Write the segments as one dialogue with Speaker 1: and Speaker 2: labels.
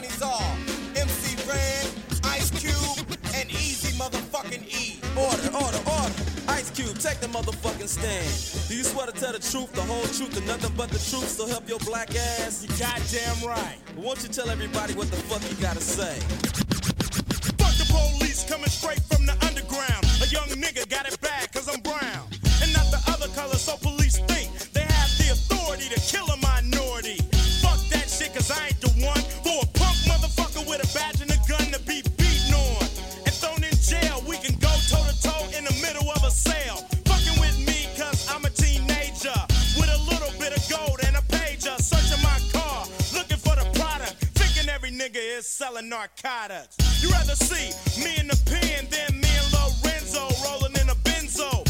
Speaker 1: attorneys are MC Ren, Ice Cube, and Eazy Motherfucking E. Order, order, order. Ice Cube, take the motherfucking stand. Do you swear to tell the truth, the whole truth, and nothing but the truth? So help your black ass.
Speaker 2: You goddamn right.
Speaker 1: But Won't you tell everybody what the fuck you gotta say?
Speaker 2: Fuck the police coming straight from the underground. A young nigga got it selling narcotics. You rather see me in the pen than me and Lorenzo rolling in a benzo.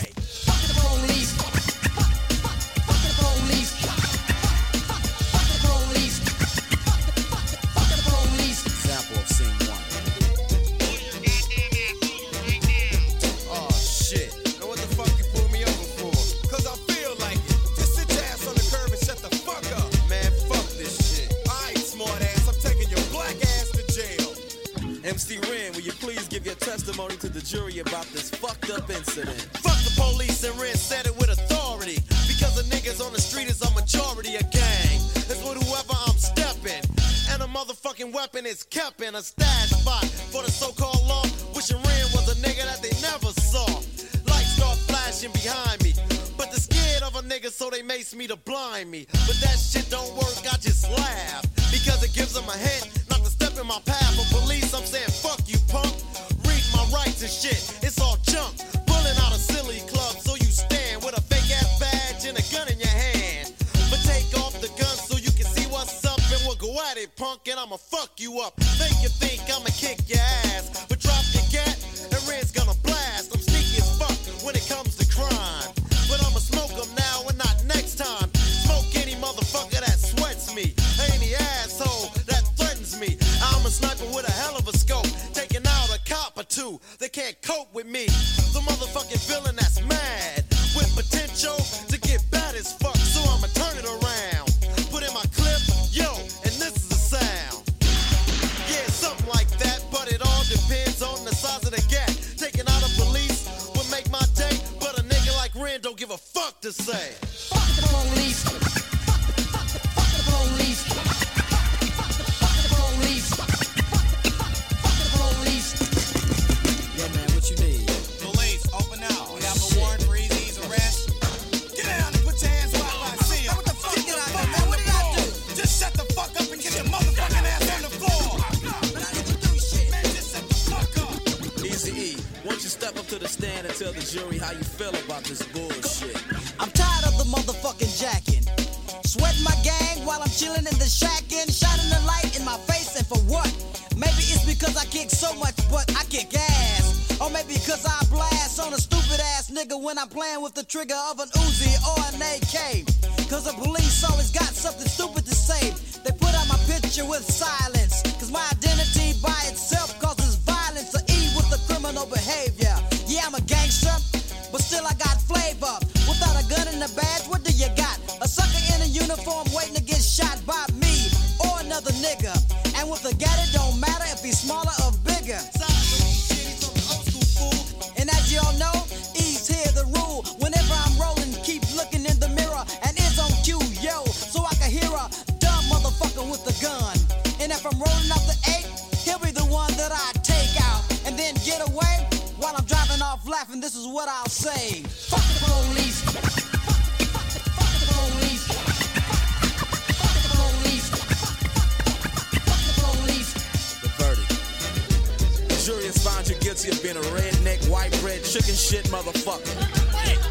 Speaker 1: MC Ren, will you please give your testimony to the jury about this fucked up incident?
Speaker 3: Fuck the police and Ren said it with authority. Because the niggas on the street is a majority of gang. It's with whoever I'm stepping. And a motherfucking weapon is kept in a stash spot for the so-called law. Wishing Ren was a nigga that they never saw. Lights start flashing behind me. But they're scared of a nigga, so they mace me to blind me. But that shit don't work, I just laugh. Because it gives them a hint at it, punk, and I'ma fuck you up. Make you think I'ma kick your ass, but drop your gat, and Ren's gonna blast. I'm sneaky as fuck when it comes to crime. Don't give a fuck to say.
Speaker 4: Fuck the police. Fuck police. Fuck the
Speaker 1: won't you step up to the stand and tell the jury how you feel about this bullshit?
Speaker 4: I'm tired of the motherfucking jacking. Sweating my gang while I'm chilling in the shack and shining the light in my face and for what? Maybe it's because I kick so much, but I kick ass. Or maybe because I blast on a stupid ass nigga when I'm playing with the trigger of an Uzi or an AK. Cause the police always got something stupid to say. They put out my picture with silence. Cause my identity And with a gat, it don't matter if he's smaller or bigger. And as y'all know, E's here the rule. Whenever I'm rolling, keep looking in the mirror and it's on cue, yo, so I can hear a dumb motherfucker with a gun. And if I'm rolling up the eight, he'll be the one that I take out and then get away while I'm driving off laughing. This is what I'll say: Fuck the police.
Speaker 1: Being a redneck, white bread, chicken shit motherfucker.